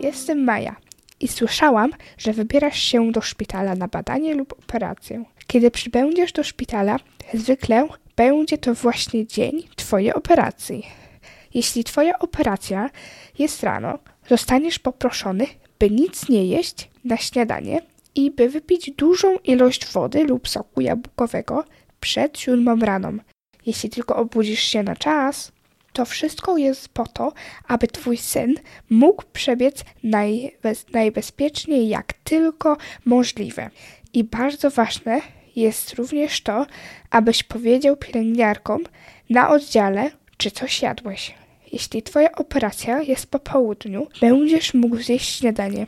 jestem Maja i słyszałam, że wybierasz się do szpitala na badanie lub operację. Kiedy przybędziesz do szpitala, zwykle będzie to właśnie dzień Twojej operacji. Jeśli Twoja operacja jest rano, zostaniesz poproszony, by nic nie jeść na śniadanie i by wypić dużą ilość wody lub soku jabłkowego przed siódmą raną. Jeśli tylko obudzisz się na czas, to wszystko jest po to, aby twój syn mógł przebiec najbez, najbezpieczniej jak tylko możliwe. I bardzo ważne jest również to, abyś powiedział pielęgniarkom na oddziale, czy coś jadłeś. Jeśli twoja operacja jest po południu, będziesz mógł zjeść śniadanie,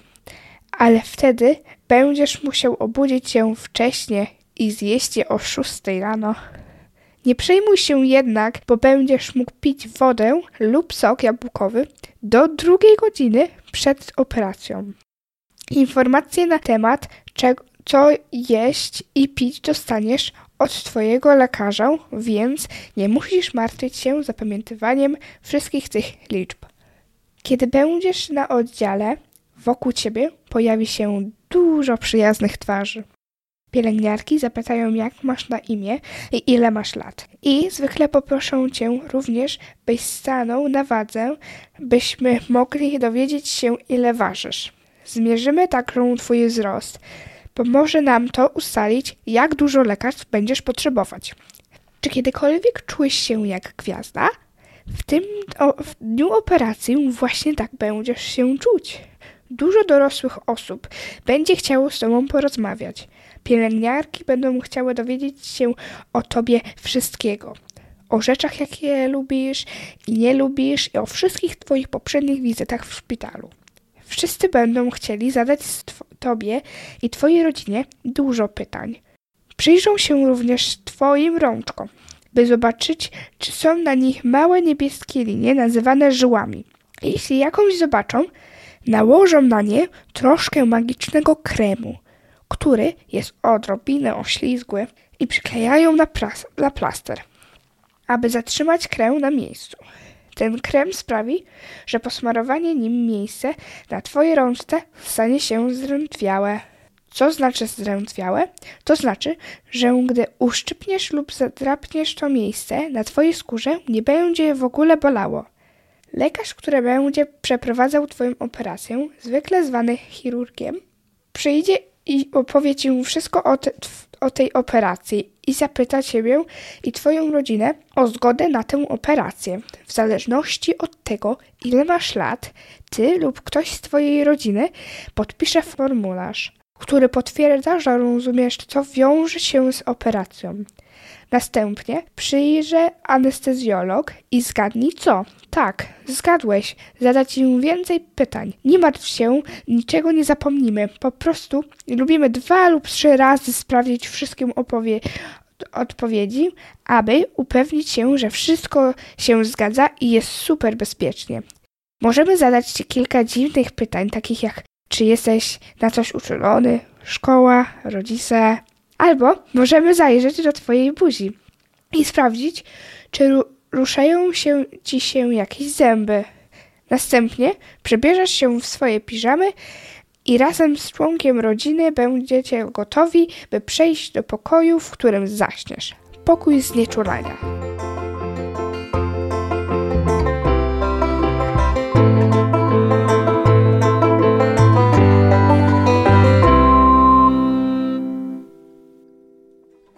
ale wtedy będziesz musiał obudzić się wcześniej i zjeść je o 6 rano. Nie przejmuj się jednak, bo będziesz mógł pić wodę lub sok jabłkowy do drugiej godziny przed operacją. Informacje na temat, czego, co jeść i pić dostaniesz od Twojego lekarza, więc nie musisz martwić się zapamiętywaniem wszystkich tych liczb. Kiedy będziesz na oddziale, wokół Ciebie pojawi się dużo przyjaznych twarzy. Pielęgniarki zapytają, jak masz na imię i ile masz lat. I zwykle poproszą cię również, byś stanął na wadze, byśmy mogli dowiedzieć się, ile ważysz. Zmierzymy także twój wzrost. Pomoże nam to ustalić, jak dużo lekarstw będziesz potrzebować. Czy kiedykolwiek czułeś się jak gwiazda? W tym o, w dniu operacji właśnie tak będziesz się czuć. Dużo dorosłych osób będzie chciało z Tobą porozmawiać. Pielęgniarki będą chciały dowiedzieć się o Tobie wszystkiego. O rzeczach, jakie lubisz i nie lubisz, i o wszystkich Twoich poprzednich wizytach w szpitalu. Wszyscy będą chcieli zadać Tobie i Twojej rodzinie dużo pytań. Przyjrzą się również Twoim rączkom, by zobaczyć, czy są na nich małe niebieskie linie nazywane żyłami. Jeśli jakąś zobaczą, Nałożą na nie troszkę magicznego kremu, który jest odrobinę oślizgły i przyklejają na, na plaster, aby zatrzymać krem na miejscu. Ten krem sprawi, że posmarowanie nim miejsce na twojej rączce stanie się zdrętwiałe. Co znaczy zdrętwiałe? To znaczy, że gdy uszczypniesz lub zadrapniesz to miejsce na twojej skórze, nie będzie w ogóle bolało. Lekarz, który będzie przeprowadzał Twoją operację, zwykle zwany chirurgiem, przyjdzie i opowie Ci wszystko o, te, o tej operacji i zapyta Ciebie i Twoją rodzinę o zgodę na tę operację. W zależności od tego, ile masz lat, Ty lub ktoś z Twojej rodziny podpisze formularz, który potwierdza, że rozumiesz, co wiąże się z operacją. Następnie przyjrze anestezjolog i zgadnij co. Tak, zgadłeś. Zadać ci więcej pytań. Nie martw się, niczego nie zapomnimy. Po prostu lubimy dwa lub trzy razy sprawdzić wszystkim opowie odpowiedzi, aby upewnić się, że wszystko się zgadza i jest super bezpiecznie. Możemy zadać Ci kilka dziwnych pytań, takich jak czy jesteś na coś uczulony, szkoła, rodzice, Albo możemy zajrzeć do Twojej buzi i sprawdzić, czy ru ruszają się Ci się jakieś zęby. Następnie przebierzesz się w swoje piżamy i razem z członkiem rodziny będziecie gotowi, by przejść do pokoju, w którym zaśniesz. Pokój znieczulania.